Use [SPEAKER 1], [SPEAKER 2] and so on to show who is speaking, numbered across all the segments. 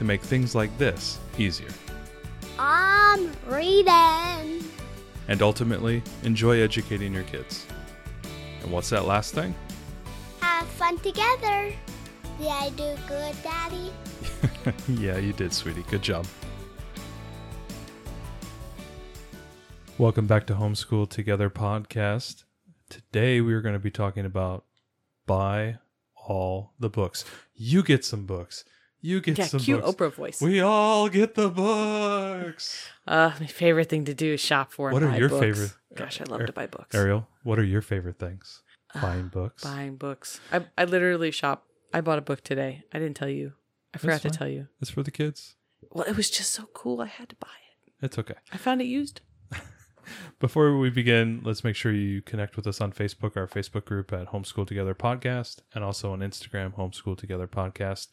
[SPEAKER 1] to make things like this easier.
[SPEAKER 2] I'm reading.
[SPEAKER 1] And ultimately, enjoy educating your kids. And what's that last thing?
[SPEAKER 2] Have fun together. Did I do good, Daddy?
[SPEAKER 1] yeah, you did, sweetie. Good job. Welcome back to Homeschool Together podcast. Today we are going to be talking about buy all the books. You get some books. You get
[SPEAKER 3] Yeah,
[SPEAKER 1] some
[SPEAKER 3] cute
[SPEAKER 1] books.
[SPEAKER 3] Oprah voice.
[SPEAKER 1] We all get the books.
[SPEAKER 3] Uh, my favorite thing to do is shop for.
[SPEAKER 1] What are your
[SPEAKER 3] books.
[SPEAKER 1] favorite-
[SPEAKER 3] Gosh, I love
[SPEAKER 1] Ar-
[SPEAKER 3] to buy books.
[SPEAKER 1] Ariel, what are your favorite things?
[SPEAKER 3] Uh,
[SPEAKER 1] Buying books.
[SPEAKER 3] Buying books. I I literally shop. I bought a book today. I didn't tell you. I forgot to tell you.
[SPEAKER 1] It's for the kids.
[SPEAKER 3] Well, it was just so cool. I had to buy it.
[SPEAKER 1] It's okay.
[SPEAKER 3] I found it used.
[SPEAKER 1] Before we begin, let's make sure you connect with us on Facebook, our Facebook group at Homeschool Together Podcast, and also on Instagram, Homeschool Together Podcast.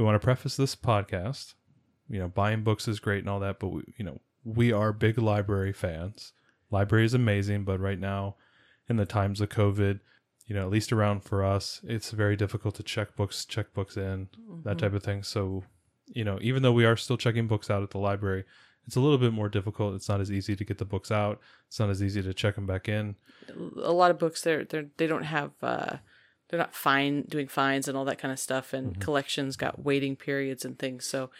[SPEAKER 1] We want to preface this podcast. You know, buying books is great and all that, but we, you know, we are big library fans. Library is amazing, but right now, in the times of COVID, you know, at least around for us, it's very difficult to check books, check books in, that type of thing. So, you know, even though we are still checking books out at the library, it's a little bit more difficult. It's not as easy to get the books out. It's not as easy to check them back in.
[SPEAKER 3] A lot of books they're they they don't have. uh They're not fine doing fines and all that kind of stuff, and
[SPEAKER 1] Mm-hmm.
[SPEAKER 3] collections got waiting periods and things. So,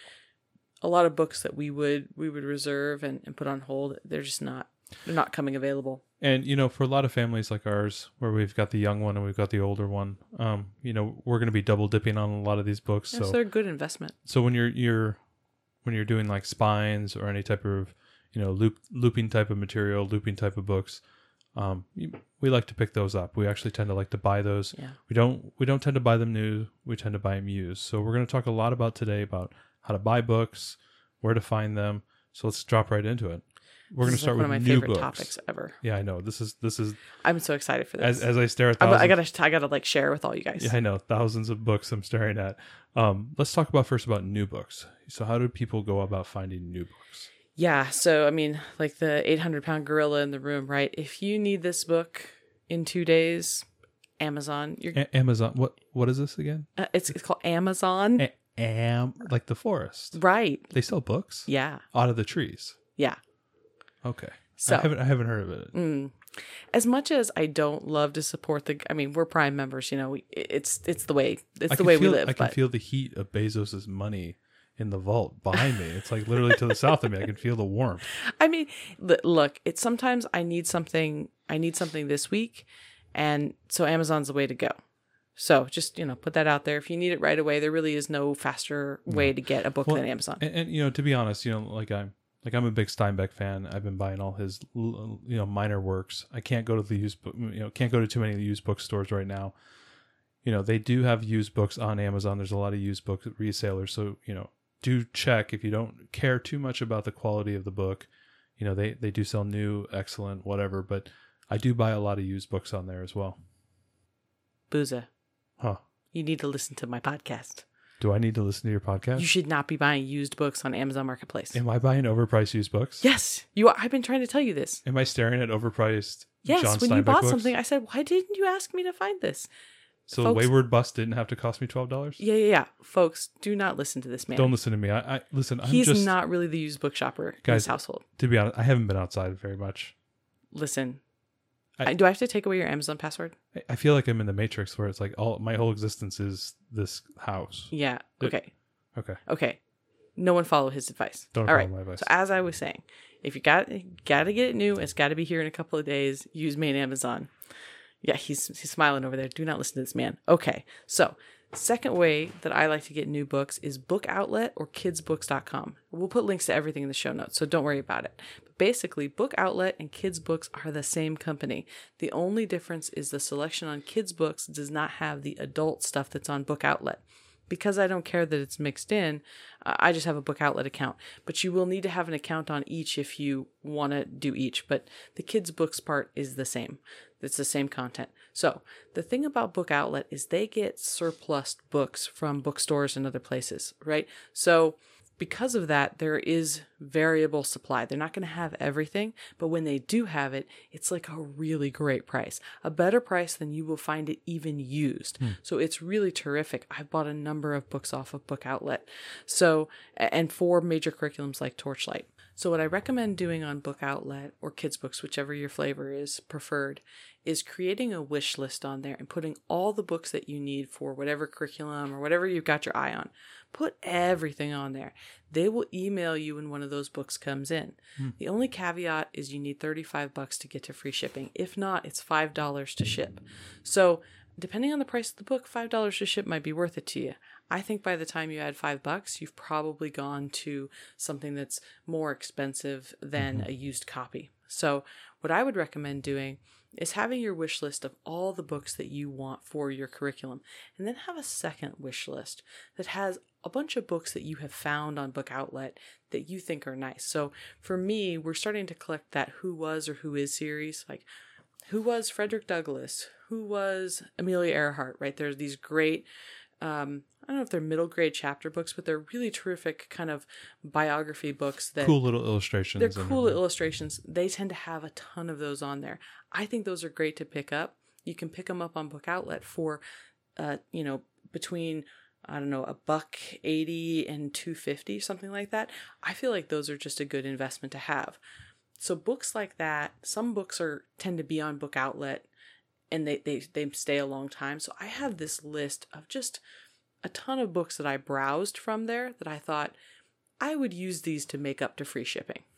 [SPEAKER 3] a lot of books that we would we would reserve and, and put on hold, they're just not they're not coming available.
[SPEAKER 1] And you know, for a lot of families like ours, where we've got the young one and we've got the older one, um, you know, we're going to be double dipping on a lot of these books.
[SPEAKER 3] Yes,
[SPEAKER 1] so,
[SPEAKER 3] they're a good investment.
[SPEAKER 1] so when you're you're when you're doing like spines or any type of you know loop looping type of material, looping type of books, um, we like to pick those up. We actually tend to like to buy those.
[SPEAKER 3] Yeah.
[SPEAKER 1] We don't we don't tend to buy them new. We tend to buy them used. So we're going to talk a lot about today about how to buy books, where to find them. So let's drop right into it. We're going to start
[SPEAKER 3] like
[SPEAKER 1] with
[SPEAKER 3] one of my
[SPEAKER 1] new
[SPEAKER 3] favorite
[SPEAKER 1] books.
[SPEAKER 3] topics ever.
[SPEAKER 1] Yeah, I know. This is this is
[SPEAKER 3] I'm so excited for this.
[SPEAKER 1] as I stare at thousands.
[SPEAKER 3] I gotta, I gotta like share with all you guys.
[SPEAKER 1] yeah, I know thousands of books I'm staring at. Um, let's talk about first about new books. So, how do people go about finding new books?
[SPEAKER 3] Yeah, so I mean, like the 800 pound gorilla in the room, right? If you need this book in two days, Amazon. You're,
[SPEAKER 1] A- Amazon. What what is this again?
[SPEAKER 3] uh, it's it's called Amazon,
[SPEAKER 1] A- am like the forest.
[SPEAKER 3] right?
[SPEAKER 1] They sell books
[SPEAKER 3] Yeah,
[SPEAKER 1] out of the trees.
[SPEAKER 3] yeah.
[SPEAKER 1] Okay.
[SPEAKER 3] So
[SPEAKER 1] I haven't I haven't heard of it.
[SPEAKER 3] mm, as much as I don't love to support the, I mean, we're Prime members. You know, we, it's it's the way it's
[SPEAKER 1] I
[SPEAKER 3] the way
[SPEAKER 1] feel,
[SPEAKER 3] we live.
[SPEAKER 1] I can
[SPEAKER 3] but
[SPEAKER 1] feel the heat of Bezos's money in the vault behind me. It's like literally to the south of me. I can feel the warmth.
[SPEAKER 3] I mean, look, it's sometimes I need something. I need something this week, and so Amazon's the way to go. So just you know, put that out there. If you need it right away, there really is no faster way to get a book
[SPEAKER 1] Well,
[SPEAKER 3] than Amazon.
[SPEAKER 1] And, and you know, to be honest, you know, like I'm like I'm a big Steinbeck fan. I've been buying all his you know minor works. I can't go to the used book, you know, can't go to too many of the used bookstores right now. You know, they do have used books on Amazon. There's a lot of used book resellers, so you know, do check if you don't care too much about the quality of the book. You know, they they do sell new, excellent, whatever. But I do buy a lot of used books on there as well.
[SPEAKER 3] Booza,
[SPEAKER 1] Huh?
[SPEAKER 3] you need to listen to my podcast.
[SPEAKER 1] Do I need to listen to your podcast?
[SPEAKER 3] You should not be buying used books on Amazon Marketplace.
[SPEAKER 1] Am I buying overpriced used books?
[SPEAKER 3] yes, you. Are. I've been trying to tell you this.
[SPEAKER 1] Am I staring at overpriced?
[SPEAKER 3] Yes,
[SPEAKER 1] John
[SPEAKER 3] when you bought
[SPEAKER 1] books?
[SPEAKER 3] something, I said, "Why didn't you ask me to find this?"
[SPEAKER 1] So
[SPEAKER 3] Folks-
[SPEAKER 1] Wayward Bus didn't have to cost me twelve dollars.
[SPEAKER 3] Yeah, yeah, yeah. Folks, do not listen to this man.
[SPEAKER 1] Don't listen to me. I, I listen. I'm
[SPEAKER 3] He's
[SPEAKER 1] just
[SPEAKER 3] not really the used book shopper in
[SPEAKER 1] Guys-
[SPEAKER 3] this household.
[SPEAKER 1] to be honest. I haven't been outside very much.
[SPEAKER 3] Listen,
[SPEAKER 1] I-
[SPEAKER 3] do I have to take away your Amazon password?
[SPEAKER 1] I- I feel like I'm in the Matrix where it's like all my whole existence is this house.
[SPEAKER 3] Yeah. Okay.
[SPEAKER 1] Okay,
[SPEAKER 3] Okay. No one follow his advice.
[SPEAKER 1] don't
[SPEAKER 3] All
[SPEAKER 1] follow
[SPEAKER 3] right.
[SPEAKER 1] my advice.
[SPEAKER 3] So as I was saying, if you got got to get it new, it's got to be here in a couple of days. Use main Amazon. Yeah, he's he's smiling over there. Do not listen to this man. Okay. So second way that I like to get new books is Book Outlet or KidsBooks.com. We'll put links to everything in the show notes, so don't worry about it. But basically, Book Outlet and Kids Books are the same company. The only difference is the selection on Kids Books does not have the adult stuff that's on Book Outlet. because I don't care that it's mixed in, I just have a book outlet account. But you will need to have an account on each if you want to do each. But the kids' books part is the same. It's the same content. So the thing about Book Outlet is they get surplus books from bookstores and other places, right? So because of that, there is variable supply. They're not going to have everything, but when they do have it, it's like a really great price, a better price than you will find it even used. Hmm. So it's really terrific. I've bought a number of books off of Book Outlet. So, and for major curriculums like Torchlight. So, what I recommend doing on Book Outlet or Kids Books, whichever your flavor is preferred, is creating a wish list on there and putting all the books that you need for whatever curriculum or whatever you've got your eye on. Put everything on there. They will email you when one of those books comes in. Hmm. The only caveat is you need 35 bucks to get to free shipping. If not, it's $5 to ship. So, depending on the price of the book, $5 to ship might be worth it to you. I think by the time you add 5 bucks, you've probably gone to something that's more expensive than mm-hmm. a used copy. So, what I would recommend doing is having your wish list of all the books that you want for your curriculum, and then have a second wish list that has a bunch of books that you have found on Book Outlet that you think are nice. So for me, we're starting to collect that Who Was or Who Is series. Like, who was Frederick Douglass? Who was Amelia Earhart? Right? There's these great um, I don't know if they're middle grade chapter books, but they're really terrific kind of biography books that
[SPEAKER 1] Cool little illustrations.
[SPEAKER 3] they're cool illustrations. They tend to have a ton of those on there. I think those are great to pick up. You can pick them up on Book Outlet for, uh, you know, between I don't know a buck eighty and two fifty, something like that. I feel like those are just a good investment to have. So books like that, some books are tend to be on Book Outlet, and they they they stay a long time. So I have this list of just a ton of books that I browsed from there that I thought I would use these to make up to free shipping.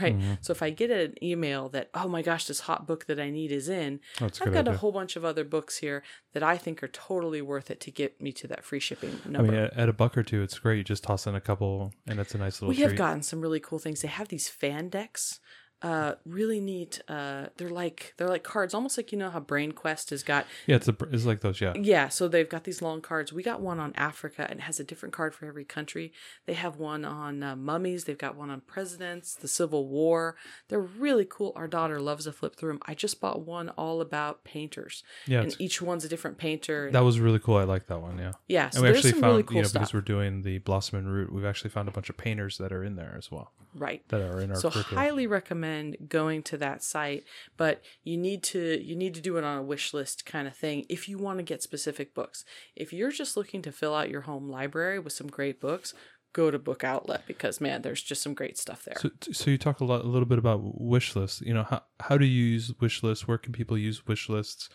[SPEAKER 3] Right. Mm-hmm. So if I get an email that, oh my gosh, this hot book that I need is in,
[SPEAKER 1] That's
[SPEAKER 3] I've got
[SPEAKER 1] idea.
[SPEAKER 3] a whole bunch of other books here that I think are totally worth it to get me to that free shipping number.
[SPEAKER 1] I mean, at, at a buck or two, it's great. You just toss in a couple, and it's a nice little
[SPEAKER 3] we have gotten some really cool things. They have these fan decks. Uh, really neat. Uh, they're like they're like cards, almost like you know how Brain Quest has got
[SPEAKER 1] yeah, it's a, it's like those. Yeah,
[SPEAKER 3] Yeah, so they've got these long cards. We got one on Africa and it has a different card for every country. They have one on uh, mummies. They've got one on presidents, the Civil War. They're really cool. Our daughter loves to flip through them. I just bought one all about painters.
[SPEAKER 1] yeah.
[SPEAKER 3] and each one's a different painter.
[SPEAKER 1] that was really cool. I like that one. Yeah.
[SPEAKER 3] yeah, so
[SPEAKER 1] and we actually
[SPEAKER 3] some
[SPEAKER 1] found
[SPEAKER 3] really cool
[SPEAKER 1] you know,
[SPEAKER 3] stuff.
[SPEAKER 1] because we're doing the Blossom and Root, we've actually found a bunch of painters that are in there as well,
[SPEAKER 3] right.
[SPEAKER 1] that are in our
[SPEAKER 3] so
[SPEAKER 1] curriculum.
[SPEAKER 3] highly recommend going to that site but you need to you need to do it on a wish list kind of thing if you want to get specific books if you're just looking to fill out your home library with some great books go to book outlet because man there's just some great stuff there
[SPEAKER 1] So, so you talk a lot, a little bit about wish lists. You know, how how do you use wish lists? Where can people use wish lists?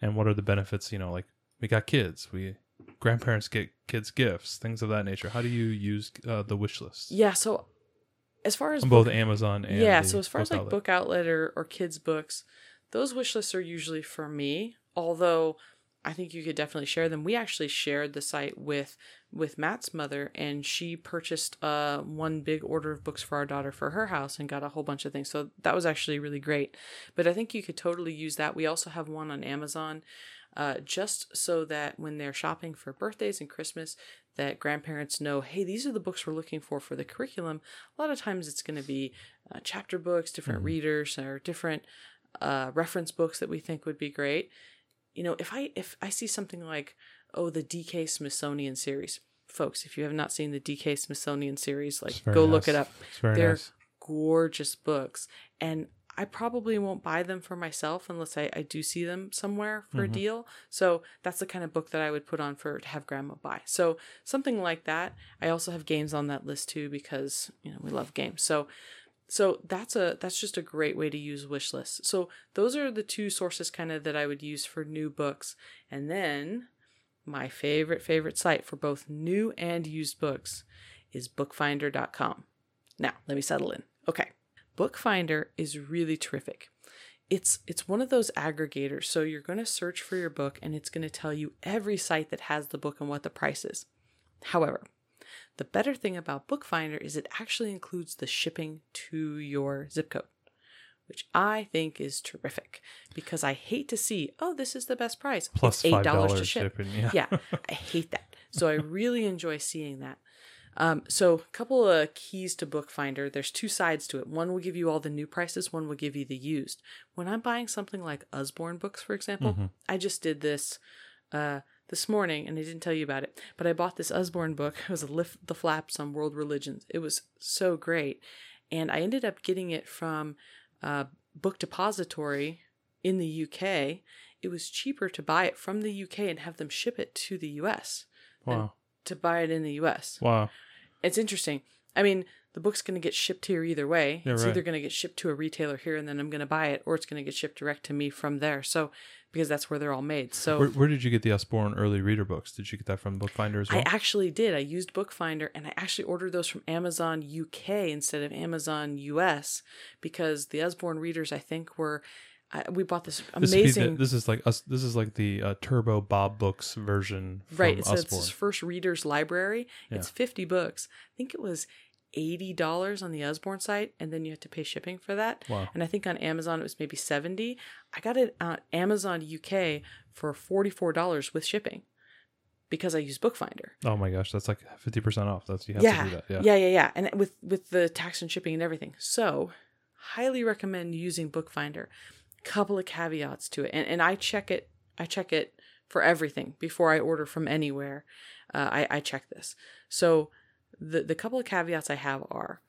[SPEAKER 1] And what are the benefits? You know, like we got kids, we grandparents get kids gifts, things of that nature. How do you use uh, the wish lists
[SPEAKER 3] yeah so as far as
[SPEAKER 1] on
[SPEAKER 3] book-
[SPEAKER 1] both Amazon and
[SPEAKER 3] yeah so as far as like
[SPEAKER 1] outlet?
[SPEAKER 3] book outlet or, or kids books those wish lists are usually for me. Although i think you could definitely share them. We actually shared the site with with matt's mother and she purchased uh one big order of books for our daughter for her house and got a whole bunch of things. So that was actually really great. But i think you could totally use that. We also have one on amazon uh, just so that when they're shopping for birthdays and Christmas, that grandparents know, hey, these are the books we're looking for for the curriculum. A lot of times it's going to be uh, chapter books, different readers, or different uh, reference books that we think would be great. You know, if I if I see something like, oh, the DK Smithsonian series, folks, if you have not seen the DK Smithsonian series, like go look it up. They're
[SPEAKER 1] nice.
[SPEAKER 3] gorgeous books, and I probably won't buy them for myself unless I, I do see them somewhere for a mm-hmm. deal. So that's the kind of book that I would put on for to have grandma buy. So something like that. I also have games on that list too because you know we love games. So so that's a that's just a great way to use wish lists. So those are the two sources kind of that I would use for new books. And then my favorite favorite site for both new and used books is bookfinder.com. Now, let me settle in. Okay. Bookfinder is really terrific. It's it's one of those aggregators. So you're going to search for your book and it's going to tell you every site that has the book and what the price is. However, the better thing about Bookfinder is it actually includes the shipping to your zip code, which I think is terrific because I hate to see, oh, this is the best price.
[SPEAKER 1] Plus
[SPEAKER 3] It's
[SPEAKER 1] five
[SPEAKER 3] $8 to ship.
[SPEAKER 1] shipping. Yeah.
[SPEAKER 3] Yeah, I hate that. So I really enjoy seeing that. Um, so a couple of keys to Bookfinder. There's two sides to it. One will give you all the new prices. One will give you the used. When I'm buying something like Usborne books, for example, I just did this uh, this morning, and I didn't tell you about it. But I bought this Usborne book. It was a Lift the Flaps on World Religions. It was so great, and I ended up getting it from uh, Book Depository in the UK. It was cheaper to buy it from the UK and have them ship it to the US
[SPEAKER 1] Wow.
[SPEAKER 3] to buy it in the US.
[SPEAKER 1] Wow.
[SPEAKER 3] It's interesting. I mean, the book's going to get shipped here either way.
[SPEAKER 1] Yeah,
[SPEAKER 3] it's
[SPEAKER 1] right.
[SPEAKER 3] either going to get shipped to a retailer here and then I'm going to buy it, or it's going to get shipped direct to me from there. So, because that's where they're all made. So,
[SPEAKER 1] Where, where did you get the Usborne early reader books? Did you get that from Bookfinder as well?
[SPEAKER 3] I actually did. I used Bookfinder and I actually ordered those from Amazon UK instead of Amazon US because the Usborne readers, I think, were. I, we bought this
[SPEAKER 1] this,
[SPEAKER 3] amazing.
[SPEAKER 1] the, this is like us. This is like the uh, Turbo Bob Books version.
[SPEAKER 3] Right. So it's his first reader's library. It's 50 books. I think it was $80 on the Usborne site, and then you have to pay shipping for that.
[SPEAKER 1] Wow.
[SPEAKER 3] And I think on Amazon it was maybe 70 I got it on Amazon UK for $44 with shipping because I use Bookfinder.
[SPEAKER 1] Oh my gosh, that's like fifty percent off. That's you have
[SPEAKER 3] yeah,
[SPEAKER 1] to do that. Yeah.
[SPEAKER 3] yeah, yeah, yeah, and with with the tax and shipping and everything. So, highly recommend using Bookfinder. Couple of caveats to it, and and I check it. I check it for everything before I order from anywhere. Uh, I I check this. So, the the couple of caveats I have are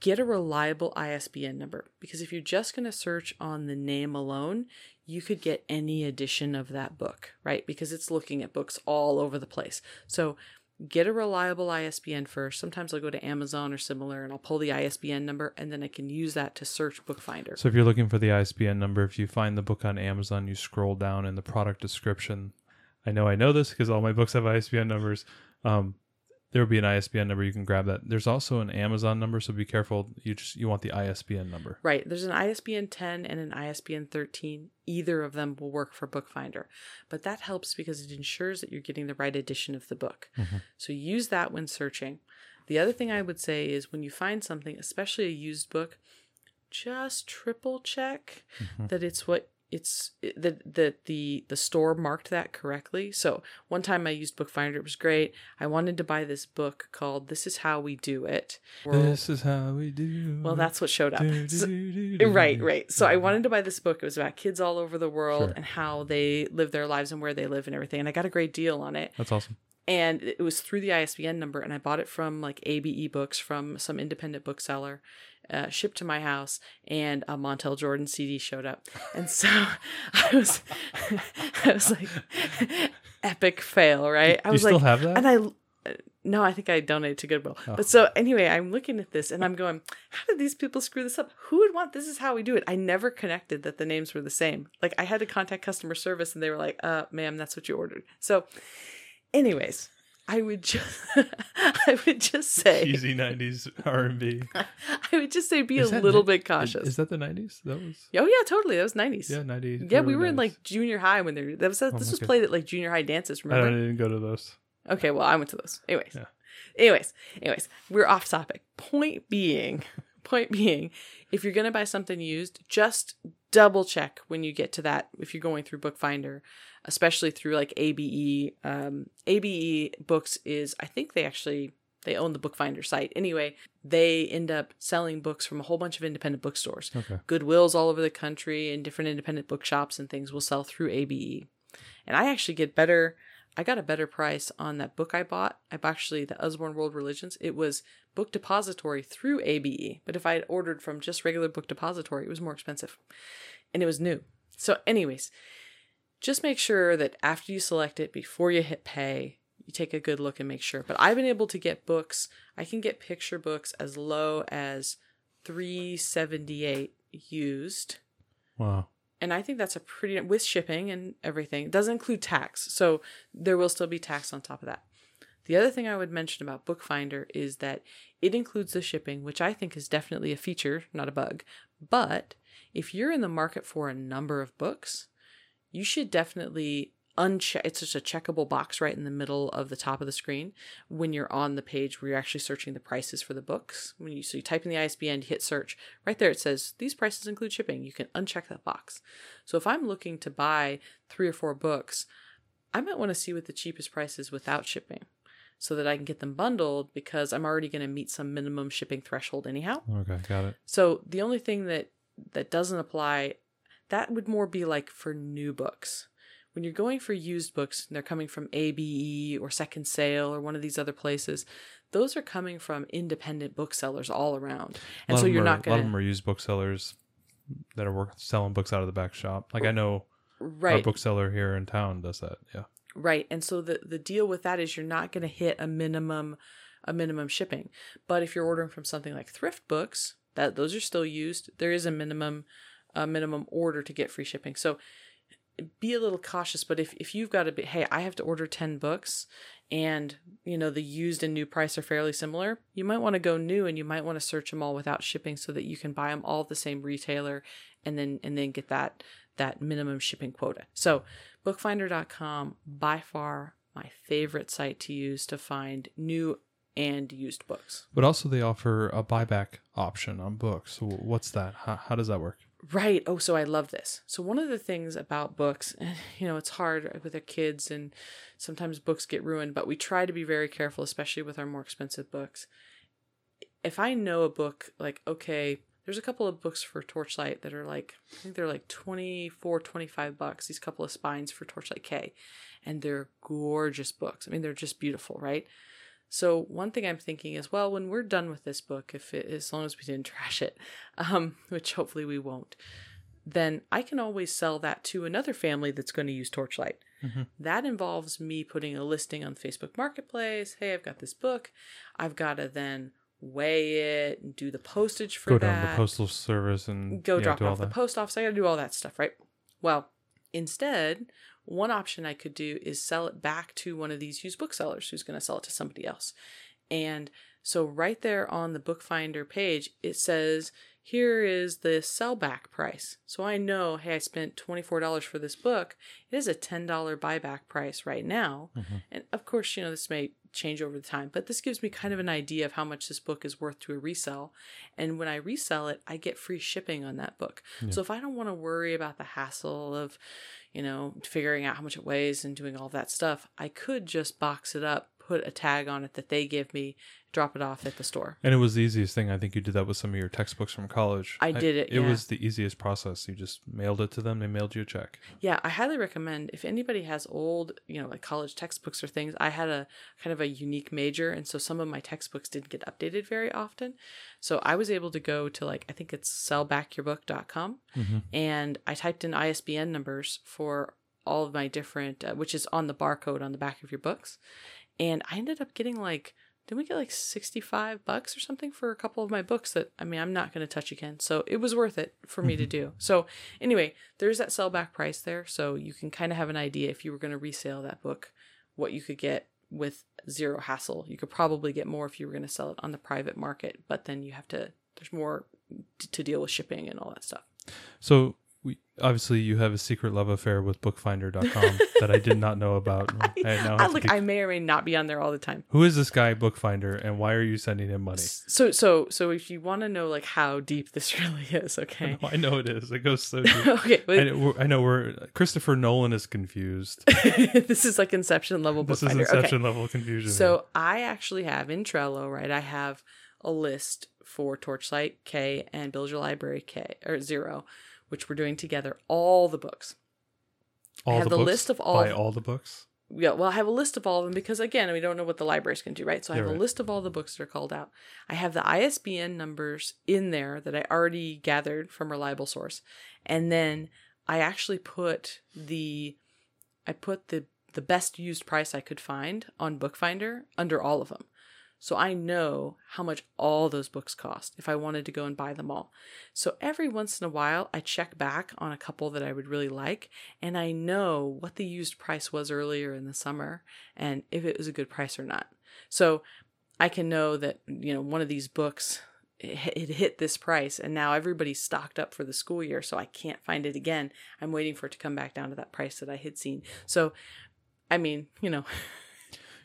[SPEAKER 3] get a reliable ISBN number because if you're just going to search on the name alone, you could get any edition of that book, right? Because it's looking at books all over the place. So get a reliable ISBN first. Sometimes I'll go to Amazon or similar and I'll pull the ISBN number and then I can use that to search Bookfinder.
[SPEAKER 1] So if you're looking for the ISBN number, if you find the book on Amazon, you scroll down in the product description. I know I know this because all my books have ISBN numbers. Um, there will be an ISBN number. You can grab that. There's also an Amazon number, so be careful. You just you want the ISBN number.
[SPEAKER 3] Right. There's an ISBN 10 and an ISBN 13. Either of them will work for Bookfinder. But that helps because it ensures that you're getting the right edition of the book. Mm-hmm. So use that when searching. The other thing I would say is when you find something, especially a used book, just triple check mm-hmm. that it's what it's that that the the store marked that correctly. So one time I used Bookfinder, it was great. I wanted to buy this book called "This Is How We Do It."
[SPEAKER 1] This is how we do.
[SPEAKER 3] Well, that's what showed up.
[SPEAKER 1] Do, do, do,
[SPEAKER 3] Right, right. So I uh-huh. wanted to buy this book. It was about kids all over the world
[SPEAKER 1] Sure.
[SPEAKER 3] and how they live their lives and where they live and everything. And I got a great deal on it.
[SPEAKER 1] That's awesome.
[SPEAKER 3] And it was through the ISBN number, and I bought it from like ABE Books from some independent bookseller, uh, shipped to my house, and a Montel Jordan CD showed up. And so I was, I was like, epic fail, right? I
[SPEAKER 1] you
[SPEAKER 3] was
[SPEAKER 1] still
[SPEAKER 3] like,
[SPEAKER 1] have that?
[SPEAKER 3] and I no, I think I donated to Goodwill.
[SPEAKER 1] Oh.
[SPEAKER 3] But so anyway, I'm looking at this and I'm going, how did these people screw this up? Who would want this is how we do it? I never connected that the names were the same. Like I had to contact customer service and they were like, uh, ma'am, that's what you ordered. So anyways, I would just I would just say
[SPEAKER 1] Cheesy '90s R&B.
[SPEAKER 3] I would just say be
[SPEAKER 1] Is
[SPEAKER 3] a little
[SPEAKER 1] ni-
[SPEAKER 3] bit cautious.
[SPEAKER 1] Is that the '90s? That was
[SPEAKER 3] oh yeah, totally. That was nineties.
[SPEAKER 1] yeah '90s.
[SPEAKER 3] Yeah, we were in like junior high when they were, that was oh, this
[SPEAKER 1] Oh,
[SPEAKER 3] was
[SPEAKER 1] okay.
[SPEAKER 3] played at like junior high dances, Remember?
[SPEAKER 1] I didn't go to those.
[SPEAKER 3] Okay, well, I went to those. Anyways.
[SPEAKER 1] Yeah.
[SPEAKER 3] Anyways, anyways, we're off topic. Point being, point being, if you're going to buy something used, just double check when you get to that if you're going through Bookfinder, especially through like ABE. Um ABE Books is I think they actually they own the Bookfinder site. Anyway, they end up selling books from a whole bunch of independent bookstores.
[SPEAKER 1] Okay.
[SPEAKER 3] Goodwills all over the country and different independent bookshops and things will sell through ABE. And I actually get better. I got a better price on that book I bought. I bought actually the Usborne World Religions. It was Book Depository through ABE, but if I had ordered from just regular Book Depository, it was more expensive, and it was new. So, anyways, just make sure that after you select it, before you hit pay, you take a good look and make sure. But I've been able to get books. I can get picture books as low as three seventy eight used
[SPEAKER 1] Wow.
[SPEAKER 3] and I think that's a pretty with shipping and everything. It doesn't include tax, so there will still be tax on top of that. The other thing I would mention about Bookfinder is that it includes the shipping, which I think is definitely a feature, not a bug. But if you're in the market for a number of books, you should definitely uncheck. It's just a checkable box right in the middle of the top of the screen when you're on the page where you're actually searching the prices for the books. When you so you type in the ISBN, you hit search. Right there, it says these prices include shipping. You can uncheck that box. So if I'm looking to buy three or four books, I might want to see what the cheapest price is without shipping so that I can get them bundled because I'm already going to meet some minimum shipping threshold anyhow.
[SPEAKER 1] Okay, got it.
[SPEAKER 3] So the only thing that that doesn't apply that would more be like for new books. When you're going for used books, and they're coming from ABE or Second Sale or one of these other places. Those are coming from independent booksellers all around, and so you're
[SPEAKER 1] are-
[SPEAKER 3] not
[SPEAKER 1] A lot
[SPEAKER 3] going
[SPEAKER 1] of them
[SPEAKER 3] to
[SPEAKER 1] are used booksellers that are work, selling books out of the back shop. Like I know our
[SPEAKER 3] right,
[SPEAKER 1] bookseller here in town does that. Yeah.
[SPEAKER 3] right. And so the the deal with that is you're not going to hit a minimum a minimum shipping. But if you're ordering from something like thrift books, that those are still used. There is a minimum a minimum order to get free shipping. So be a little cautious. But if if you've got to be, hey, I have to order ten books, and you know the used and new price are fairly similar, you might want to go new, and you might want to search them all without shipping, so that you can buy them all the same retailer, and then and then get that that minimum shipping quota. So bookfinder.com by far my favorite site to use to find new and used books.
[SPEAKER 1] But also they offer a buyback option on books. So what's that? How, how does that work?
[SPEAKER 3] Right. Oh, so I love this. So one of the things about books, you know, it's hard with our kids and sometimes books get ruined, but we try to be very careful, especially with our more expensive books. If I know a book, like, okay, there's a couple of books for Torchlight that are like, I think they're like 24, 25 bucks, these couple of spines for Torchlight K. And they're gorgeous books. I mean, they're just beautiful, right? So one thing I'm thinking is, well, when we're done with this book, if it, as long as we didn't trash it, um, which hopefully we won't, then I can always sell that to another family that's going to use Torchlight.
[SPEAKER 1] Mhm.
[SPEAKER 3] That involves me putting a listing on Facebook Marketplace. Hey, I've got this book. I've got to then weigh it and do the postage for
[SPEAKER 1] Go
[SPEAKER 3] that Go
[SPEAKER 1] down to the postal service and
[SPEAKER 3] go
[SPEAKER 1] yeah,
[SPEAKER 3] drop
[SPEAKER 1] do
[SPEAKER 3] it
[SPEAKER 1] all
[SPEAKER 3] off the post office. I got to do all that stuff, right? Well, instead, one option I could do is sell it back to one of these used booksellers who's going to sell it to somebody else. And so, right there on the Bookfinder page, it says, here is the sellback price. So I know, hey, I spent $24 for this book. It is a $10 buyback price right now.
[SPEAKER 1] Mhm.
[SPEAKER 3] And of course, you know, this may change over the time, but this gives me kind of an idea of how much this book is worth to a resell. And when I resell it, I get free shipping on that book.
[SPEAKER 1] Yeah.
[SPEAKER 3] So if I don't want to worry about the hassle of, you know, figuring out how much it weighs and doing all that stuff, I could just box it up, put a tag on it that they give me, drop it off at the store.
[SPEAKER 1] And it was the easiest thing. I think you did that with some of your textbooks from college.
[SPEAKER 3] I did it,
[SPEAKER 1] It
[SPEAKER 3] yeah.
[SPEAKER 1] was the easiest process. You just mailed it to them. They mailed you a check.
[SPEAKER 3] Yeah, I highly recommend if anybody has old, you know, like college textbooks or things. I had a kind of a unique major, and so some of my textbooks didn't get updated very often. So I was able to go to like I think it's sellbackyourbook.com,
[SPEAKER 1] Mhm.
[SPEAKER 3] and I typed in ISBN numbers for all of my different, uh, which is on the barcode on the back of your books, and I ended up getting like. Did we get like 65 bucks or something for a couple of my books that I mean I'm not going to touch again. So it was worth it for me to mm-hmm. do. So anyway, there's that sellback price there, so you can kind of have an idea if you were going to resale that book, what you could get with zero hassle. You could probably get more if you were going to sell it on the private market, but then you have to. There's more to deal with shipping and all that stuff.
[SPEAKER 1] So we, obviously you have a secret love affair with bookfinder.com that I did not know about. I, now
[SPEAKER 3] I, look, I may or may not be on there all the time.
[SPEAKER 1] Who is this guy Bookfinder and why are you sending him money?
[SPEAKER 3] So, so, so if you want to know like how deep this really is, okay,
[SPEAKER 1] I know it is. It goes so deep.
[SPEAKER 3] okay,
[SPEAKER 1] I
[SPEAKER 3] but
[SPEAKER 1] know, we're, I know we're Christopher Nolan is confused.
[SPEAKER 3] this is like Inception level
[SPEAKER 1] this is
[SPEAKER 3] bookfinder. Okay.
[SPEAKER 1] Inception level confusion.
[SPEAKER 3] So I actually have in Trello, right? I have a list for Torchlight K and Build Your Library K or Zero, which we're doing together. All the books.
[SPEAKER 1] all
[SPEAKER 3] have the
[SPEAKER 1] books,
[SPEAKER 3] list of all-
[SPEAKER 1] by all the books.
[SPEAKER 3] Yeah, well, I have a list of all of them because again, we don't know what the libraries can do, right? So I have
[SPEAKER 1] right.
[SPEAKER 3] a list of all the books that are called out. I have the ISBN numbers in there that I already gathered from reliable source, and then I actually put the, I put the the best used price I could find on Bookfinder under all of them. So I know how much all those books cost if I wanted to go and buy them all. So every once in a while, I check back on a couple that I would really like, and I know what the used price was earlier in the summer and if it was a good price or not. So I can know that, you know, one of these books it hit- this price and now everybody's stocked up for the school year so I can't find it again. I'm waiting for it to come back down to that price that I had seen. So I mean, you know,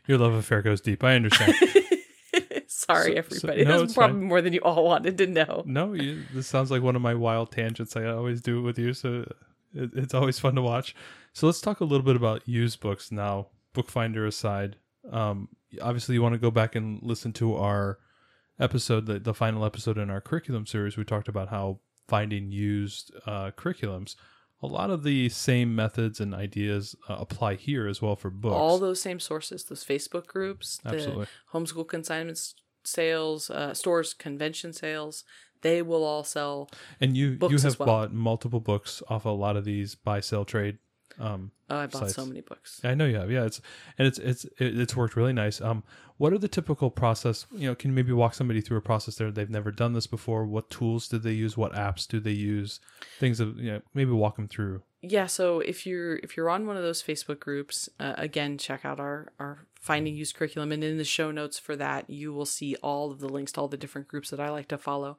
[SPEAKER 1] Your love affair goes deep. I understand.
[SPEAKER 3] sorry
[SPEAKER 1] So-
[SPEAKER 3] everybody.
[SPEAKER 1] so- no,
[SPEAKER 3] That's probably
[SPEAKER 1] fine.
[SPEAKER 3] more than you all wanted to know.
[SPEAKER 1] no, you, this sounds like one of my wild tangents. I always do it with you. So it, it's always fun to watch. So let's talk a little bit about used books now. Bookfinder aside, um, obviously you want to go back and listen to our episode, the, the final episode in our curriculum series. We talked about how finding used uh, curriculums. A lot of the same methods and ideas uh, apply here as well for books.
[SPEAKER 3] All those same sources, those Facebook groups,
[SPEAKER 1] Absolutely.
[SPEAKER 3] the homeschool consignments sales, uh, stores, convention sales, they will all sell.
[SPEAKER 1] and you you have
[SPEAKER 3] well.
[SPEAKER 1] bought multiple books off a lot of these buy sell trade. Um,
[SPEAKER 3] Oh, I bought so many books.
[SPEAKER 1] I know you have, yeah. It's and it's it's it's worked really nice. Um, what are the typical process? You know, can you maybe walk somebody through a process there? They've never done this before. What tools did they use? What apps do they use? Things of you know, maybe walk them through.
[SPEAKER 3] Yeah, so if you're if you're on one of those Facebook groups, uh, again, check out our our finding use curriculum, and in the show notes for that, you will see all of the links to all the different groups that I like to follow.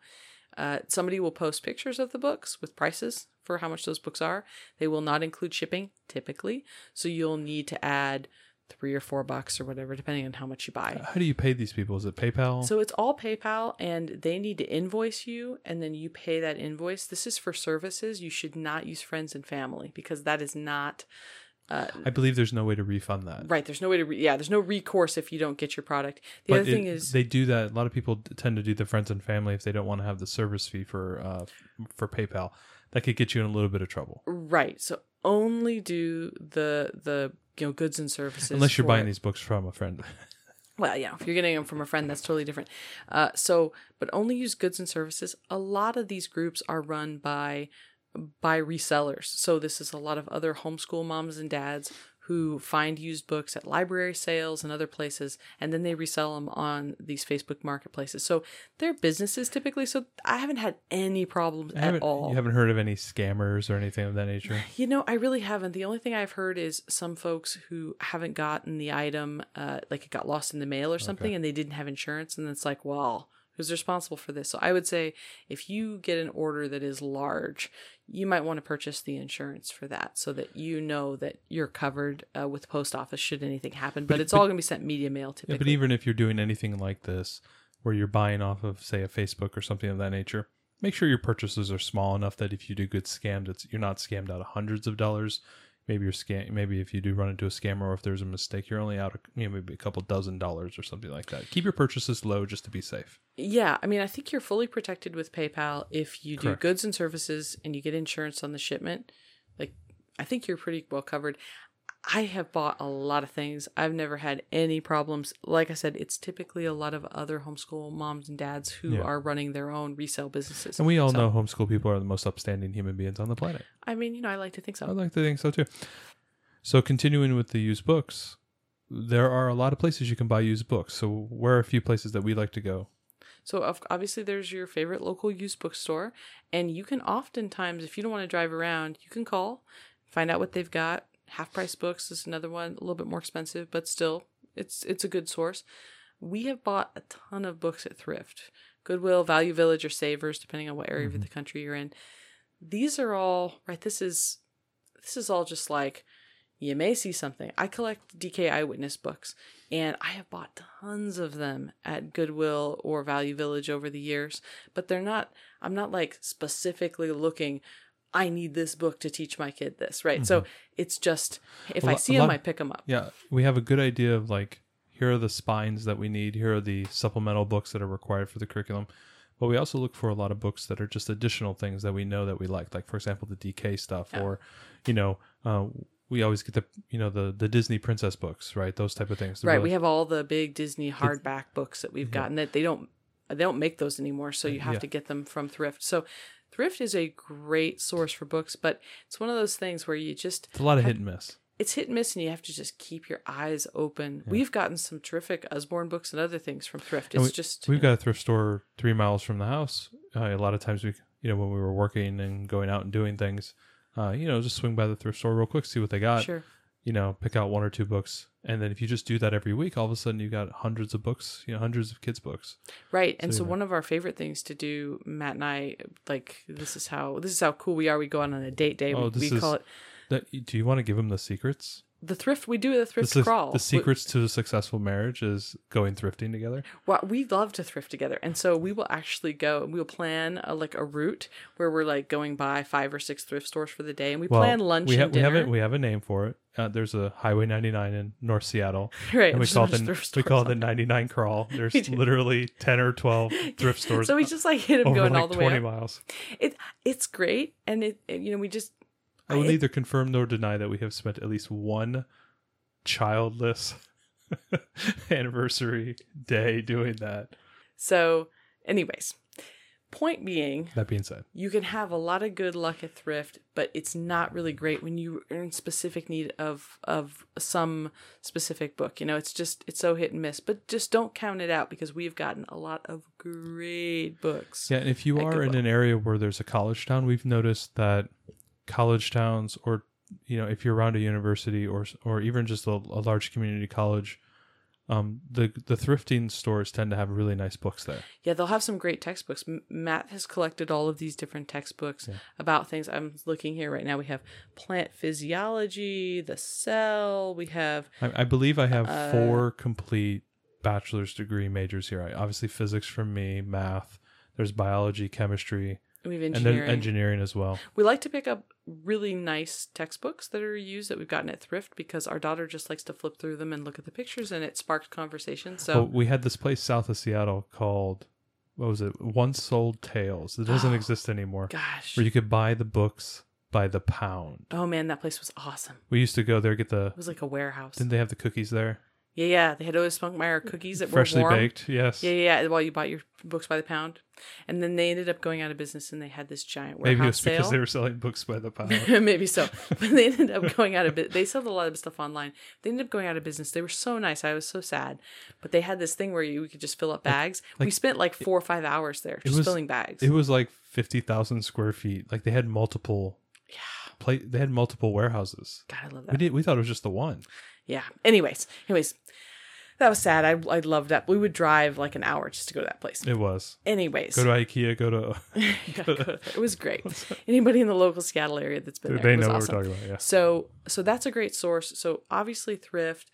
[SPEAKER 3] Uh, somebody will post pictures of the books with prices for how much those books are. They will not include shipping typically, so you'll need to add three or four bucks or whatever, depending on how much you buy.
[SPEAKER 1] How do you pay these people? Is it PayPal?
[SPEAKER 3] So it's all PayPal and they need to invoice you and then you pay that invoice. This is for services. You should not use friends and family because that is not
[SPEAKER 1] I believe there's no way to refund that.
[SPEAKER 3] right. There's no way to, re- yeah, there's no recourse if you don't get your product. The
[SPEAKER 1] But
[SPEAKER 3] other thing is
[SPEAKER 1] they do that. A lot of people tend to do the friends and family if they don't want to have the service fee for uh, for PayPal. That could get you in a little bit of trouble
[SPEAKER 3] right. So only do the, the, you know, goods and services.
[SPEAKER 1] unless you're buying
[SPEAKER 3] it.
[SPEAKER 1] these books from a friend.
[SPEAKER 3] Well, yeah, if you're getting them from a friend, that's totally different. Uh, so, but only use goods and services. A lot of these groups are run by by resellers. So this is a lot of other homeschool moms and dads who find used books at library sales and other places, and then they resell them on these Facebook marketplaces. So they're businesses typically. So I haven't had any problems at all.
[SPEAKER 1] You haven't heard of any scammers or anything of that nature?
[SPEAKER 3] You know, I really haven't. The only thing I've heard is some folks who haven't gotten the item, uh, like it got lost in the mail or something, and they didn't have insurance, and it's like, well, who's responsible for this? So I would say if you get an order that is large, you might want to purchase the insurance for that, so that you know that you're covered uh, with post office should anything happen. But, it's all going to be sent media mail
[SPEAKER 1] Yeah,
[SPEAKER 3] typically.
[SPEAKER 1] but even if you're doing anything like this, where you're buying off of, say, a Facebook or something of that nature, make sure your purchases are small enough that if you do get scammed, it's you're not scammed out of hundreds of dollars. Maybe you're scam. Maybe if you do run into a scammer or if there's a mistake, you're only out, a, you know, maybe a couple dozen dollars or something like that. Keep your purchases low just to be safe.
[SPEAKER 3] Yeah, I mean, I think you're fully protected with PayPal if you do
[SPEAKER 1] Correct.
[SPEAKER 3] goods and services and you get insurance on the shipment. Like, I think you're pretty well covered. I have bought a lot of things. I've never had any problems. Like I said, it's typically a lot of other homeschool moms and dads who
[SPEAKER 1] Yeah.
[SPEAKER 3] are running their own resale businesses.
[SPEAKER 1] And we all
[SPEAKER 3] So,
[SPEAKER 1] know homeschool people are the most upstanding human beings on the planet.
[SPEAKER 3] I mean, you know, I like to think so.
[SPEAKER 1] I like to think so too. So continuing with the used books, there are a lot of places you can buy used books. So where are a few places that we like to go?
[SPEAKER 3] So obviously there's your favorite local used bookstore, and you can oftentimes, if you don't want to drive around, you can call, find out what they've got. Half price books is another one, a little bit more expensive, but still, it's it's a good source. We have bought a ton of books at thrift, Goodwill, Value Village, or Savers, depending on what area of the mm-hmm. country you're in. These are all right. This is this is all just like you may see something. I collect DK Eyewitness books, and I have bought tons of them at Goodwill or Value Village over the years, but they're not, I'm not like specifically looking, I need this book to teach my kid this, right? So it's just, if I see them, I pick them up.
[SPEAKER 1] Yeah, we have a good idea of like here are the spines that we need, here are the supplemental books that are required for the curriculum. But we also look for a lot of books that are just additional things that we know that we like, like for example the DK stuff,
[SPEAKER 3] Yeah.
[SPEAKER 1] or you know, uh, we always get the you know the the Disney princess books, right? Those type of things. They're
[SPEAKER 3] Right.
[SPEAKER 1] really-
[SPEAKER 3] We have all the big Disney hardback books that we've gotten that they don't, they don't make those anymore. So you have
[SPEAKER 1] Yeah.
[SPEAKER 3] to get them from thrift. So thrift is a great source for books, but it's one of those things where you just,
[SPEAKER 1] it's a lot of hit and miss.
[SPEAKER 3] it's hit and miss and you have to just keep your eyes open. We've gotten some terrific Usborne books and other things from thrift. It's
[SPEAKER 1] we-
[SPEAKER 3] just
[SPEAKER 1] We've got a thrift store three miles from the house. Uh, a lot of times we, you know, when we were working and going out and doing things, uh, you know, just swing by the thrift store real quick, see what they got.
[SPEAKER 3] sure.
[SPEAKER 1] You know, pick out one or two books, and then if you just do that every week, all of a sudden you got hundreds of books. You know, hundreds of kids' books.
[SPEAKER 3] Right. And
[SPEAKER 1] So, yeah.
[SPEAKER 3] one of our favorite things to do, Matt and I, like this is how this is how cool we are. We go out on a date day.
[SPEAKER 1] Oh,
[SPEAKER 3] we
[SPEAKER 1] this
[SPEAKER 3] we
[SPEAKER 1] is-
[SPEAKER 3] call it
[SPEAKER 1] That, do you want to give them the secrets?
[SPEAKER 3] The thrift we do the thrift
[SPEAKER 1] The,
[SPEAKER 3] crawl.
[SPEAKER 1] the secrets to a successful marriage is going thrifting together.
[SPEAKER 3] Well, we love to thrift together, and so we will actually go. And we will plan a, like a route where we're like going by five or six thrift stores for the day, and we plan lunch
[SPEAKER 1] we
[SPEAKER 3] and
[SPEAKER 1] have we have it. We have a name for it. Uh, there's a Highway 99 in North Seattle,
[SPEAKER 3] right,
[SPEAKER 1] and we call it the we call it the 99 crawl. There's literally 10 or 12 thrift stores
[SPEAKER 3] So we just like hit them going
[SPEAKER 1] like
[SPEAKER 3] all the way
[SPEAKER 1] 20 miles.
[SPEAKER 3] It it's great, and it, it- you know we just
[SPEAKER 1] I will neither confirm nor deny that we have spent at least one childless anniversary day doing that.
[SPEAKER 3] so. Anyways, point being,
[SPEAKER 1] That being said,
[SPEAKER 3] you can have a lot of good luck at thrift, but it's not really great when you are in specific need of of some specific book. You know, it's just it's so hit and miss. But just don't count it out because we've gotten a lot of great books.
[SPEAKER 1] yeah, and if you
[SPEAKER 3] at
[SPEAKER 1] are in
[SPEAKER 3] Goodwill.
[SPEAKER 1] an area where there's a college town, we've noticed that college towns, or you know, if you're around a university or or even just a, a large community college, um, the the thrifting stores tend to have really nice books there.
[SPEAKER 3] Yeah, they'll have some great textbooks. M- Matt has collected all of these different textbooks
[SPEAKER 1] Yeah.
[SPEAKER 3] about things. I'm looking here right now. We have plant physiology, the cell. We have
[SPEAKER 1] I, I believe I have
[SPEAKER 3] Uh,
[SPEAKER 1] four complete bachelor's degree majors here. I, obviously, physics from me, math. There's biology, chemistry,
[SPEAKER 3] we have
[SPEAKER 1] and
[SPEAKER 3] engineering.
[SPEAKER 1] then engineering as well.
[SPEAKER 3] We like to pick up really nice textbooks that are used that we've gotten at thrift because our daughter just likes to flip through them and look at the pictures and it sparked conversation. So
[SPEAKER 1] But we had this place south of Seattle called what was it? Once Sold Tales. It doesn't
[SPEAKER 3] Oh,
[SPEAKER 1] exist anymore.
[SPEAKER 3] gosh.
[SPEAKER 1] Where you could buy the books by the pound.
[SPEAKER 3] Oh man, that place was awesome.
[SPEAKER 1] We used to go there get the.
[SPEAKER 3] It was like a warehouse.
[SPEAKER 1] Didn't they have the cookies there?
[SPEAKER 3] Yeah, yeah. They had Otis Spunkmeyer cookies that
[SPEAKER 1] Freshly
[SPEAKER 3] were warm.
[SPEAKER 1] baked. Yes.
[SPEAKER 3] Yeah, yeah. While you bought your books by the pound, and then they ended up going out of business, and they had this giant warehouse
[SPEAKER 1] Maybe it's
[SPEAKER 3] sale.
[SPEAKER 1] because they were selling books by the pound.
[SPEAKER 3] Maybe so. But they ended up going out of business. They sold a lot of stuff online. They ended up going out of business. They were so nice. I was so sad. But they had this thing where you could just fill up bags. we
[SPEAKER 1] like-
[SPEAKER 3] spent like four or five hours there just
[SPEAKER 1] was-
[SPEAKER 3] filling bags.
[SPEAKER 1] it was like fifty thousand square feet. Like they had multiple.
[SPEAKER 3] yeah.
[SPEAKER 1] Play. They had multiple warehouses.
[SPEAKER 3] God, I love
[SPEAKER 1] We did. We thought it was just the one.
[SPEAKER 3] Yeah. Anyways, anyways, that was sad. I I loved that. We would drive like an hour just to go to that place.
[SPEAKER 1] It was.
[SPEAKER 3] Anyways,
[SPEAKER 1] Go to IKEA. Go to.
[SPEAKER 3] Yeah, go to- it was great. Anybody in the local Seattle area that's been there,
[SPEAKER 1] they know
[SPEAKER 3] awesome.
[SPEAKER 1] what we're talking about. Yeah.
[SPEAKER 3] So so that's a great source. So obviously thrift,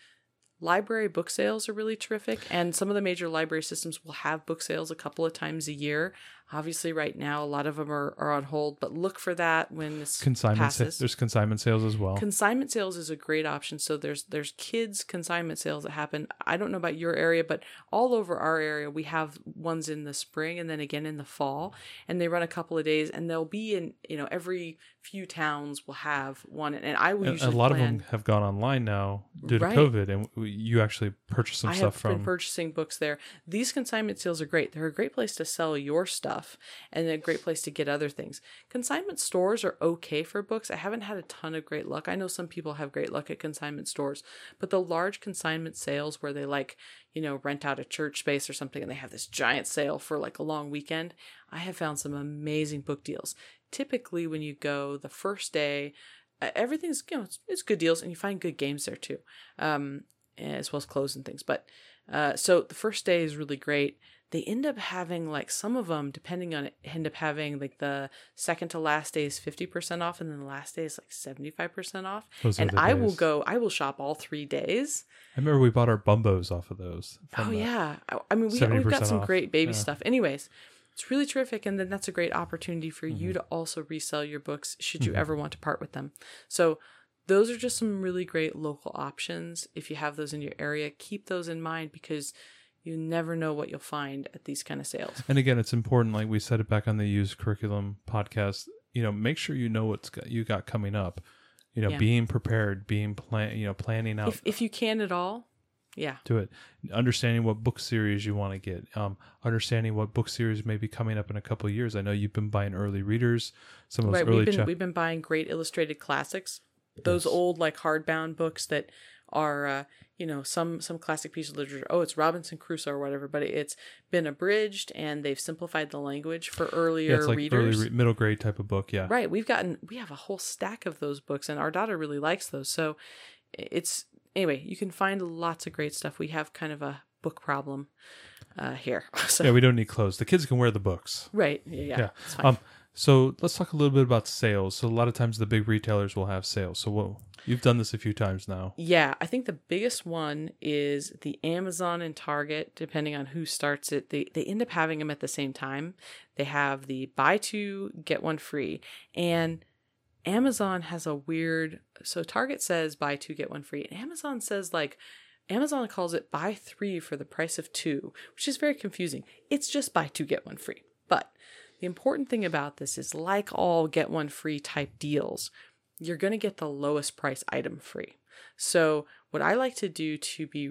[SPEAKER 3] library book sales are really terrific and some of the major library systems will have book sales a couple of times a year. Obviously right now a lot of them are, are on hold, but look for that when this
[SPEAKER 1] Consignment. sa-
[SPEAKER 3] passes.
[SPEAKER 1] there's consignment sales as well.
[SPEAKER 3] Consignment sales is a great option. So there's there's kids consignment sales that happen. I don't know about your area, but all over our area we have ones in the spring and then again in the fall, and they run a couple of days, and they'll be in you know every few towns will have one, and I will
[SPEAKER 1] And
[SPEAKER 3] usually
[SPEAKER 1] a lot
[SPEAKER 3] plan,
[SPEAKER 1] of them have gone online now due to
[SPEAKER 3] Right.
[SPEAKER 1] COVID, and you actually purchase some
[SPEAKER 3] I
[SPEAKER 1] stuff
[SPEAKER 3] have been
[SPEAKER 1] from.
[SPEAKER 3] purchasing books there. These consignment sales are great. They're a great place to sell your stuff and a great place to get other things. Consignment stores are okay for books. I haven't had a ton of great luck. I know some people have great luck at consignment stores, but the large consignment sales where they like, you know, rent out a church space or something and they have this giant sale for like a long weekend, I have found some amazing book deals. Typically, when you go the first day, everything's you know it's, it's good deals and you find good games there too um as well as clothes and things but uh so the first day is really great they end up having like some of them depending on it end up having like the second to last day is 50% off and then the last day is like 75% off
[SPEAKER 1] Those
[SPEAKER 3] and i will go i will shop all three days
[SPEAKER 1] I remember we bought our bumbos off of those.
[SPEAKER 3] oh yeah I, mean we, we've got some
[SPEAKER 1] off.
[SPEAKER 3] great baby
[SPEAKER 1] Yeah.
[SPEAKER 3] stuff anyways it's really terrific and then that's a great opportunity for
[SPEAKER 1] Mm-hmm.
[SPEAKER 3] you to also resell your books should you ever want to part with them so those are just some really great local options if you have those in your area keep those in mind because you never know what you'll find at these kind of sales
[SPEAKER 1] And again, it's important. Like we said it back on the used curriculum podcast. You know, make sure you know what's got, you got coming up. You know,
[SPEAKER 3] Yeah.
[SPEAKER 1] being prepared, being plan, you know, planning out
[SPEAKER 3] if, if you can at all yeah
[SPEAKER 1] Do it, understanding what book series you want to get, um, understanding what book series may be coming up in a couple of years. I know you've been buying early readers, some of those
[SPEAKER 3] right
[SPEAKER 1] early
[SPEAKER 3] we've been
[SPEAKER 1] chap-
[SPEAKER 3] we've been buying great illustrated classics those
[SPEAKER 1] Yes.
[SPEAKER 3] old like hardbound books that are uh, you know some some classic piece of literature oh it's robinson crusoe or whatever but it's been abridged and they've simplified the language for earlier
[SPEAKER 1] yeah, it's like
[SPEAKER 3] readers
[SPEAKER 1] early middle grade type of book. Yeah,
[SPEAKER 3] right we've gotten we have a whole stack of those books and our daughter really likes those so it's anyway you can find lots of great stuff we have kind of a book problem uh here so
[SPEAKER 1] yeah. We don't need clothes. The kids can wear the books.
[SPEAKER 3] right yeah, yeah,
[SPEAKER 1] Yeah.
[SPEAKER 3] it's fine.
[SPEAKER 1] Um, So let's talk a little bit about sales. So a lot of times the big retailers will have sales. So what you've done this a few times now.
[SPEAKER 3] Yeah, I think the biggest one is the Amazon and Target, depending on who starts it. They they end up having them at the same time. They have the buy two get one free, and Amazon has a weird. So Target says buy two get one free, and Amazon says like. Amazon calls it buy three for the price of two, which is very confusing. It's just buy two get one free. But the important thing about this is, like all get one free type deals, you're going to get the lowest price item free. So, what I like to do to be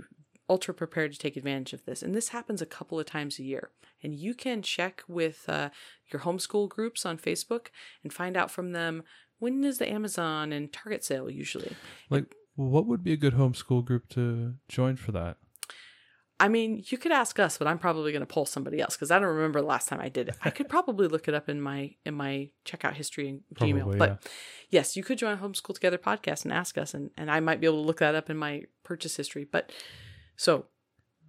[SPEAKER 3] ultra prepared to take advantage of this, and this happens a couple of times a year, and you can check with uh, your homeschool groups on Facebook and find out from them when is the Amazon and Target sale usually.
[SPEAKER 1] Like, what would be a good homeschool group to join for that?
[SPEAKER 3] I mean, you could ask us, but I'm probably going to pull somebody else because I don't remember the last time I did it. I could probably look it up in my in my checkout history in
[SPEAKER 1] Probably,
[SPEAKER 3] Gmail. But yes, you could join Homeschool Together podcast and ask us, and, and I might be able to look that up in my purchase history. But so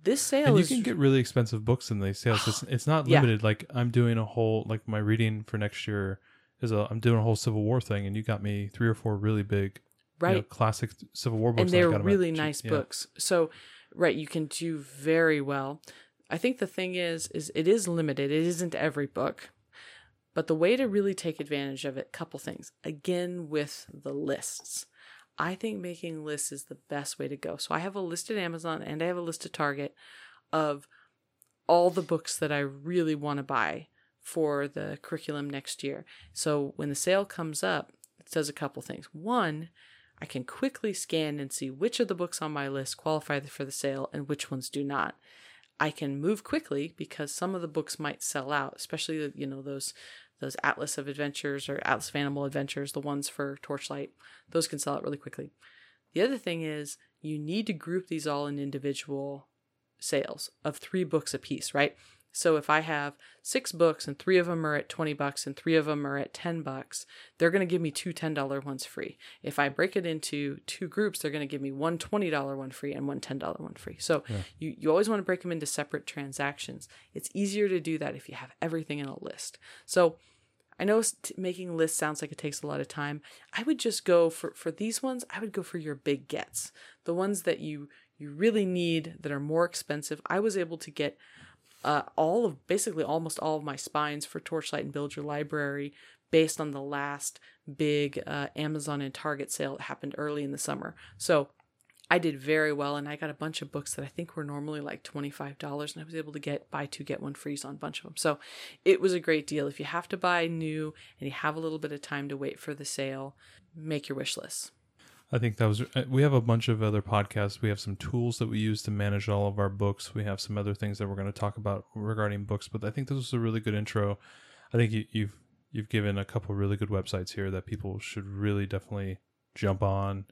[SPEAKER 3] this sale
[SPEAKER 1] And you
[SPEAKER 3] is
[SPEAKER 1] can get really expensive books in these sales. It's, it's not
[SPEAKER 3] Yeah.
[SPEAKER 1] limited. Like I'm doing a whole like my reading for next year is a I'm doing a whole Civil War thing, and you got me three or four really big, you know,
[SPEAKER 3] right,
[SPEAKER 1] classic Civil War books,
[SPEAKER 3] and they're
[SPEAKER 1] got 'em at
[SPEAKER 3] really
[SPEAKER 1] cheap-
[SPEAKER 3] nice
[SPEAKER 1] yeah.
[SPEAKER 3] books. So right, you can do very well. I think the thing is, is it is limited. It isn't every book. But the way to really take advantage of it, couple things. Again, with the lists. I think making lists is the best way to go. So I have a list at Amazon and I have a list at Target of all the books that I really want to buy for the curriculum next year. So when the sale comes up, it does a couple things. One, I can quickly scan and see which of the books on my list qualify for the sale and which ones do not. I can move quickly because some of the books might sell out, especially uh, you know those those Atlas of Adventures or Atlas of Animal Adventures, the ones for Torchlight. Those can sell out really quickly. The other thing is you need to group these all in individual sales of three books a piece, right? So if I have six books and three of them are at 20 bucks and three of them are at 10 bucks, they're going to give me two $10 ones free. If I break it into two groups, they're going to give me one $20 one free and one $10 one free. So you, you always want to break them into separate transactions. It's easier to do that if you have everything in a list. So I know making lists sounds like it takes a lot of time. I would just go for for these ones. I would go for your big gets, the ones that you you really need that are more expensive. I was able to get uh, all of basically almost all of my spines for Torchlight and Build Your Library based on the last big uh, Amazon and Target sale that happened early in the summer. So I did very well, and I got a bunch of books that I think were normally like twenty five dollars, and I was able to get buy two get one freeze on a bunch of them. So it was a great deal. If you have to buy new and you have a little bit of time to wait for the sale, make your wish list.
[SPEAKER 1] I think that was. uh, We have a bunch of other podcasts. We have some tools that we use to manage all of our books. We have some other things that we're going to talk about regarding books. But I think this was a really good intro. I think you, you've you've given a couple really good websites here that people should really definitely jump on.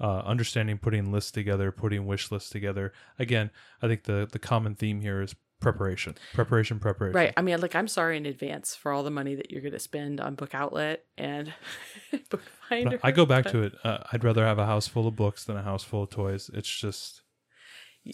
[SPEAKER 1] Uh, understanding putting lists together, putting wish lists together. Again, I think the the common theme here is preparation, preparation, preparation.
[SPEAKER 3] Right. I mean, like, I'm sorry in advance for all the money that you're going to spend on Book Outlet and Book Finder.
[SPEAKER 1] I go back to it. Uh, I'd rather have a house full of books than a house full of toys. It's just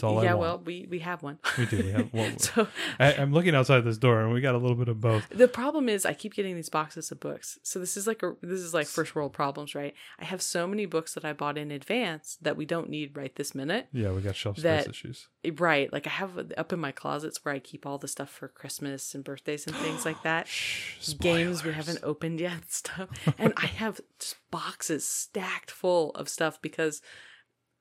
[SPEAKER 1] All I
[SPEAKER 3] yeah,
[SPEAKER 1] want.
[SPEAKER 3] well, we we have one.
[SPEAKER 1] we do. We have, well,
[SPEAKER 3] so
[SPEAKER 1] I, I'm looking outside this door, and we got a little bit of both.
[SPEAKER 3] the problem is I keep getting these boxes of books. So this is like a this is like first world problems, right? I have so many books that I bought in advance that we don't need right this minute.
[SPEAKER 1] Yeah, we got shelf space issues.
[SPEAKER 3] Right. Like I have up in my closets where I keep all the stuff for Christmas and birthdays and things like that.
[SPEAKER 1] Shh,
[SPEAKER 3] Games we haven't opened yet and stuff. And I have just boxes stacked full of stuff because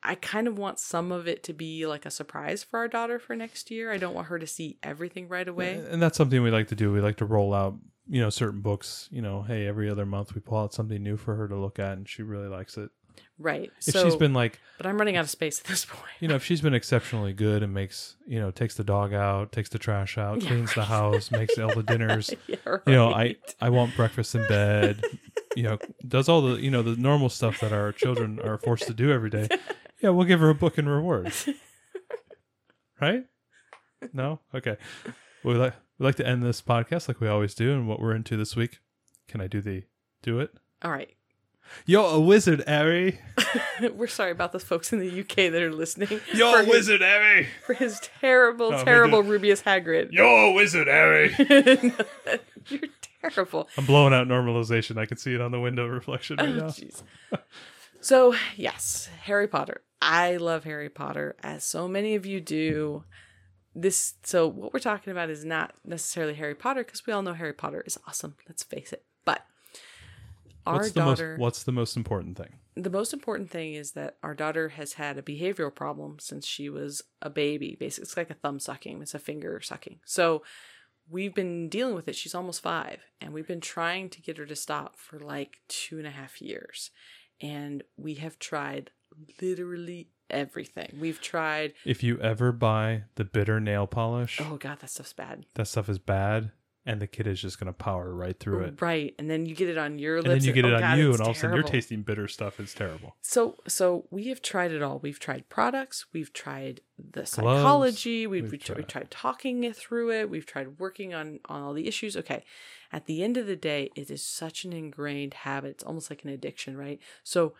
[SPEAKER 3] I kind of want some of it to be like a surprise for our daughter for next year. I don't want her to see everything right away.
[SPEAKER 1] And that's something we like to do. We like to roll out, you know, certain books. You know, hey, every other month we pull out something new for her to look at, and she really likes it.
[SPEAKER 3] Right.
[SPEAKER 1] If
[SPEAKER 3] so
[SPEAKER 1] she's been like,
[SPEAKER 3] but I'm running out of space at this point.
[SPEAKER 1] you know, if she's been exceptionally good and makes, you know, takes the dog out, takes the trash out,
[SPEAKER 3] Yeah,
[SPEAKER 1] cleans the house, makes all the dinners.
[SPEAKER 3] yeah, right.
[SPEAKER 1] You know, I I want breakfast in bed. You know, does all the you know the normal stuff that our children are forced to do every day. Yeah, we'll give her a book and rewards. Right? No? Okay. We like we like to end this podcast like we always do, and what we're into this week. Can I do the do it?
[SPEAKER 3] All right.
[SPEAKER 1] You're a wizard, Harry.
[SPEAKER 3] We're sorry about the folks in the UK that are listening.
[SPEAKER 1] You're a
[SPEAKER 3] his-
[SPEAKER 1] wizard, Harry.
[SPEAKER 3] for his terrible,
[SPEAKER 1] No,
[SPEAKER 3] terrible Rubeus Hagrid.
[SPEAKER 1] You're a wizard, Harry.
[SPEAKER 3] You're terrible.
[SPEAKER 1] I'm blowing out normalization. I can see it on the window reflection right
[SPEAKER 3] Oh,
[SPEAKER 1] now.
[SPEAKER 3] jeez. so, yes, Harry Potter. I love Harry Potter, as so many of you do. This, so what we're talking about is not necessarily Harry Potter, because we all know Harry Potter is awesome. Let's face it. But our
[SPEAKER 1] What's the
[SPEAKER 3] daughter,
[SPEAKER 1] most What's the most important thing?
[SPEAKER 3] the most important thing is that our daughter has had a behavioral problem since she was a baby. Basically, it's like a thumb sucking, it's a finger sucking. So we've been dealing with it. She's almost five, and we've been trying to get her to stop for like two and a half years. And we have tried literally everything. We've tried,
[SPEAKER 1] If you ever buy the bitter nail polish,
[SPEAKER 3] oh God, that stuff's bad.
[SPEAKER 1] that stuff is bad, and the kid is just going to power right through it.
[SPEAKER 3] Right. And then you get it on your lips, And
[SPEAKER 1] then you get
[SPEAKER 3] oh
[SPEAKER 1] it on
[SPEAKER 3] God,
[SPEAKER 1] you, and all of a sudden you're tasting bitter stuff. It's terrible.
[SPEAKER 3] So so we have tried it all. We've tried products, we've tried the psychology, we've,
[SPEAKER 1] we've
[SPEAKER 3] we've, tried talking through it, we've tried working on on all the issues. Okay. At the end of the day, it is such an ingrained habit. It's almost like an addiction, right? So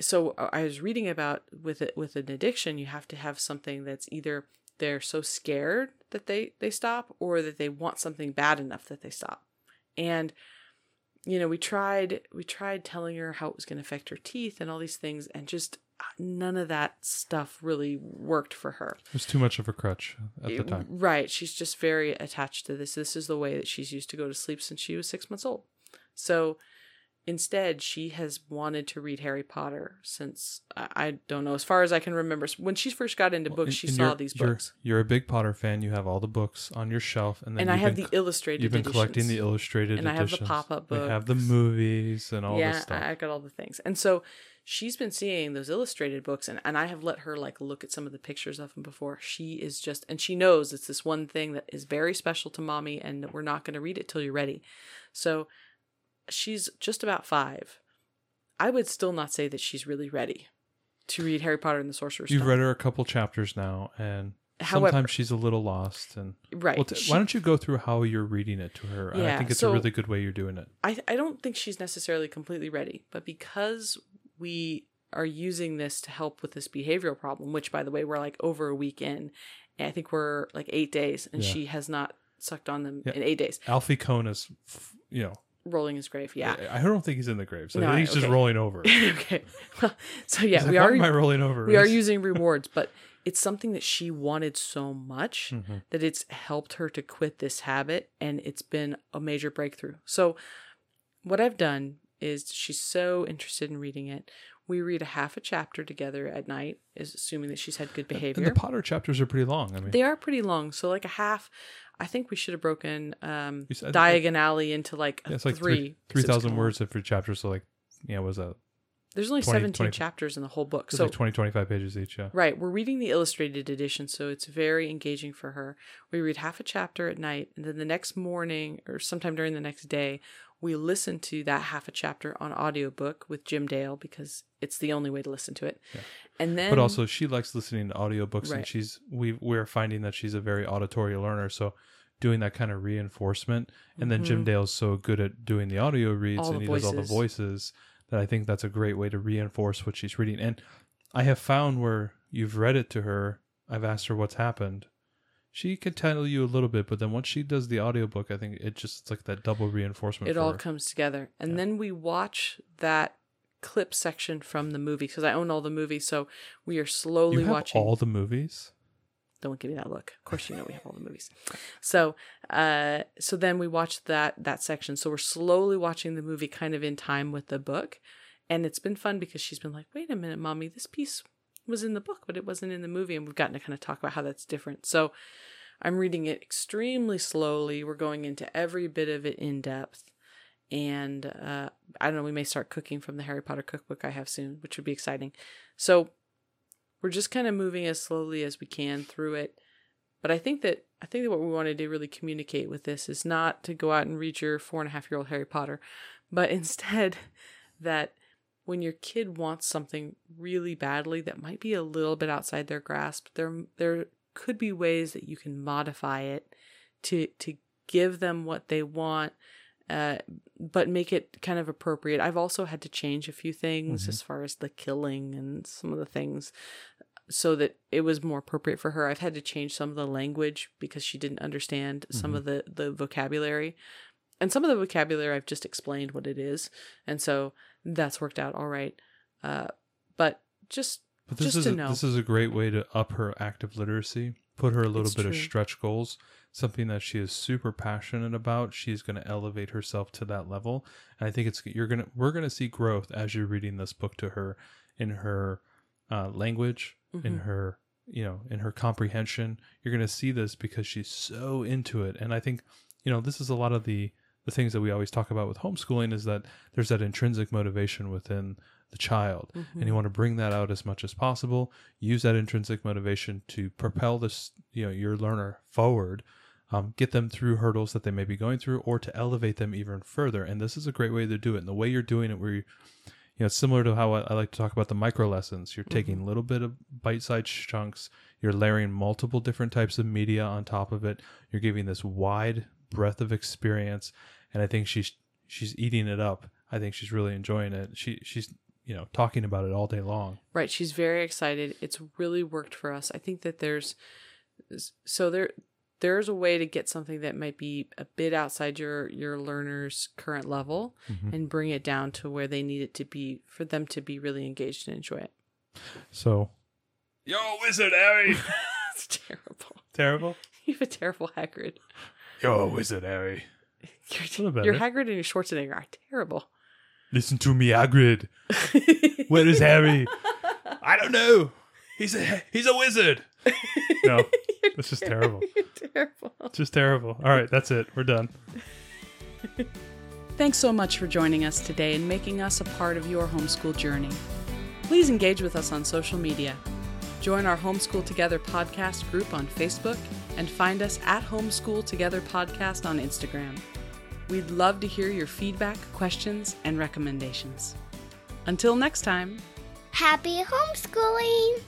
[SPEAKER 3] so I was reading about with it with an addiction, you have to have something that's either they're so scared that they they stop or that they want something bad enough that they stop. And you know, we tried we tried telling her how it was going to affect her teeth and all these things and just uh, none of that stuff really worked for her.
[SPEAKER 1] It was too much of a crutch at the time.
[SPEAKER 3] Right. She's just very attached to this. This is the way that she's used to go to sleep since she was six months old. So instead, she has wanted to read Harry Potter since I, I don't know, as far as I can remember. When she first got into books,
[SPEAKER 1] And-
[SPEAKER 3] she
[SPEAKER 1] and
[SPEAKER 3] saw
[SPEAKER 1] you're-
[SPEAKER 3] these
[SPEAKER 1] you're-
[SPEAKER 3] books.
[SPEAKER 1] You're, a big Potter fan. You have all the books on your shelf, and then
[SPEAKER 3] And I
[SPEAKER 1] you've been
[SPEAKER 3] the illustrated
[SPEAKER 1] You've been collecting the illustrated
[SPEAKER 3] And I have the pop-up
[SPEAKER 1] We have the movies and all
[SPEAKER 3] yeah,
[SPEAKER 1] this stuff.
[SPEAKER 3] I I got all the things. And so she's been seeing those illustrated books and, and I have let her like look at some of the pictures of them before. She is just and she knows it's this one thing that is very special to mommy and we're not going to read it till you're ready. So she's just about 5. I would still not say that she's really ready to read Harry Potter and the Sorcerer's
[SPEAKER 1] You've
[SPEAKER 3] Stone.
[SPEAKER 1] read her a couple chapters now, and
[SPEAKER 3] However-
[SPEAKER 1] sometimes she's a little lost. And
[SPEAKER 3] right.
[SPEAKER 1] well, t-
[SPEAKER 3] She-
[SPEAKER 1] why don't you go through how you're reading it to her? And I think it's
[SPEAKER 3] so-
[SPEAKER 1] a really good way you're doing it.
[SPEAKER 3] I I don't think she's necessarily completely ready, but because we are using this to help with this behavioral problem, which by the way we're like over a week in, and I think we're like eight days, and
[SPEAKER 1] Yeah.
[SPEAKER 3] she has not sucked on them
[SPEAKER 1] Yeah.
[SPEAKER 3] in eight days.
[SPEAKER 1] Alfie Kohn is, f- you know,
[SPEAKER 3] Rolling his grave, yeah.
[SPEAKER 1] I I don't think he's in the grave. So
[SPEAKER 3] No,
[SPEAKER 1] he's just rolling over.
[SPEAKER 3] okay, well, so yeah, we
[SPEAKER 1] like,
[SPEAKER 3] are
[SPEAKER 1] Why am rolling over?
[SPEAKER 3] we are using rewards, but it's something that she wanted so much
[SPEAKER 1] Mhm.
[SPEAKER 3] that it's helped her to quit this habit and it's been a major breakthrough. So what I've done is she's so interested in reading it. We read a half a chapter together at night, is assuming that she's had good
[SPEAKER 1] And
[SPEAKER 3] behavior.
[SPEAKER 1] the Potter chapters are pretty long. I mean,
[SPEAKER 3] they are pretty long, so like a half. I think we should have broken um,
[SPEAKER 1] said-
[SPEAKER 3] diagonally into like,
[SPEAKER 1] yeah, it's like
[SPEAKER 3] three.
[SPEAKER 1] three
[SPEAKER 3] 'cause it was
[SPEAKER 1] 3,000
[SPEAKER 3] kinda
[SPEAKER 1] words every chapter. So, like, yeah, what was that?
[SPEAKER 3] There's only
[SPEAKER 1] 20
[SPEAKER 3] 17
[SPEAKER 1] 20
[SPEAKER 3] chapters in the whole book, so
[SPEAKER 1] like 20, 25 pages each. Yeah.
[SPEAKER 3] Right. We're reading the illustrated edition, so it's very engaging for her. We read half a chapter at night, and then the next morning or sometime during the next day, we listen to that half a chapter on audiobook with Jim Dale because it's the only way to listen to it. And then
[SPEAKER 1] but also she likes listening to audiobooks and she's we we're finding that she's a very auditory learner so doing that kind of reinforcement and then jim dale's so good at doing the audio reads
[SPEAKER 3] Mm-hmm. All
[SPEAKER 1] and he does all the
[SPEAKER 3] voices.
[SPEAKER 1] voices that i think that's a great way to reinforce what she's reading and i have found where you've read it to her i've asked her what's happened she can tell you a little bit but then once she does the audiobook i think it just it's like that double reinforcement
[SPEAKER 3] it
[SPEAKER 1] for
[SPEAKER 3] all
[SPEAKER 1] her.
[SPEAKER 3] comes together. And then we watch that clip section from the movie because I own all the movies, so we are slowly
[SPEAKER 1] you have
[SPEAKER 3] watching
[SPEAKER 1] all the movies
[SPEAKER 3] don't give me that look. Of course, you know we have all the movies. So, uh, so then we watch that that section. So we're slowly watching the movie, kind of in time with the book, and it's been fun because she's been like, "Wait a minute, mommy, this piece was in the book, but it wasn't in the movie," and we've gotten to kind of talk about how that's different. So, I'm reading it extremely slowly. We're going into every bit of it in depth. And uh, I don't know, we may start cooking from the Harry Potter cookbook I have soon, which would be exciting. So we're just kind of moving as slowly as we can through it. But I think that I think that what we wanted to really communicate with this is not to go out and read your four and a half year old Harry Potter, but instead that when your kid wants something really badly that might be a little bit outside their grasp, there there could be ways that you can modify it to to give them what they want uh, but make it kind of appropriate. I've also had to change a few things
[SPEAKER 1] Mhm.
[SPEAKER 3] as far as the killing and some of the things so that it was more appropriate for her. I've had to change some of the language because she didn't understand some
[SPEAKER 1] Mhm.
[SPEAKER 3] of the, the vocabulary. and some of the vocabulary I've just explained what it is, and so that's worked out all right. Uh, but just
[SPEAKER 1] But this
[SPEAKER 3] Just
[SPEAKER 1] is
[SPEAKER 3] to
[SPEAKER 1] a,
[SPEAKER 3] know.
[SPEAKER 1] this is a great way to up her active literacy, put her a little
[SPEAKER 3] It's
[SPEAKER 1] bit of stretch goals, something that she is super passionate about. She's going to elevate herself to that level, and I think it's you're gonna we're gonna see growth as you're reading this book to her in her uh, language, in
[SPEAKER 3] Mhm.
[SPEAKER 1] her you know in her comprehension. You're gonna see this because she's so into it, and I think you know this is a lot of the the things that we always talk about with homeschooling is that there's that intrinsic motivation within the child. And you want to bring that out as much as possible. Use that intrinsic motivation to propel this you know your learner forward um, get them through hurdles that they may be going through or to elevate them even further. And this is a great way to do it. And the way you're doing it where you you know similar to how I, I like to talk about the micro lessons. You're taking a little bit of bite-sized chunks. You're layering multiple different types of media on top of it. You're giving this wide breadth of experience and i think she's she's eating it up i think she's really enjoying it she she's you know talking about it all day long
[SPEAKER 3] Right. She's very excited. It's really worked for us. I think that there's so there there's a way to get something that might be a bit outside your your learner's current level
[SPEAKER 1] Mm-hmm.
[SPEAKER 3] and bring it down to where they need it to be for them to be really engaged and enjoy it.
[SPEAKER 1] So, yo, wizard Harry.
[SPEAKER 3] It's terrible.
[SPEAKER 1] Terrible.
[SPEAKER 3] You have a terrible Hagrid.
[SPEAKER 1] Yo, wizard Harry.
[SPEAKER 3] Your,
[SPEAKER 1] little
[SPEAKER 3] your
[SPEAKER 1] better.
[SPEAKER 3] Hagrid and your Schwarzenegger are terrible.
[SPEAKER 1] Listen to me, Hagrid. Where is Harry? I don't know. He's a he's a wizard. No, this is terrible.
[SPEAKER 3] You're terrible.
[SPEAKER 1] Just terrible. All right, that's it. We're done.
[SPEAKER 3] Thanks so much for joining us today and making us a part of your homeschool journey. Please engage with us on social media. Join our Homeschool Together podcast group on Facebook and find us at Homeschool Together Podcast on Instagram. We'd love to hear your feedback, questions, and recommendations. Until next time.
[SPEAKER 2] Happy homeschooling!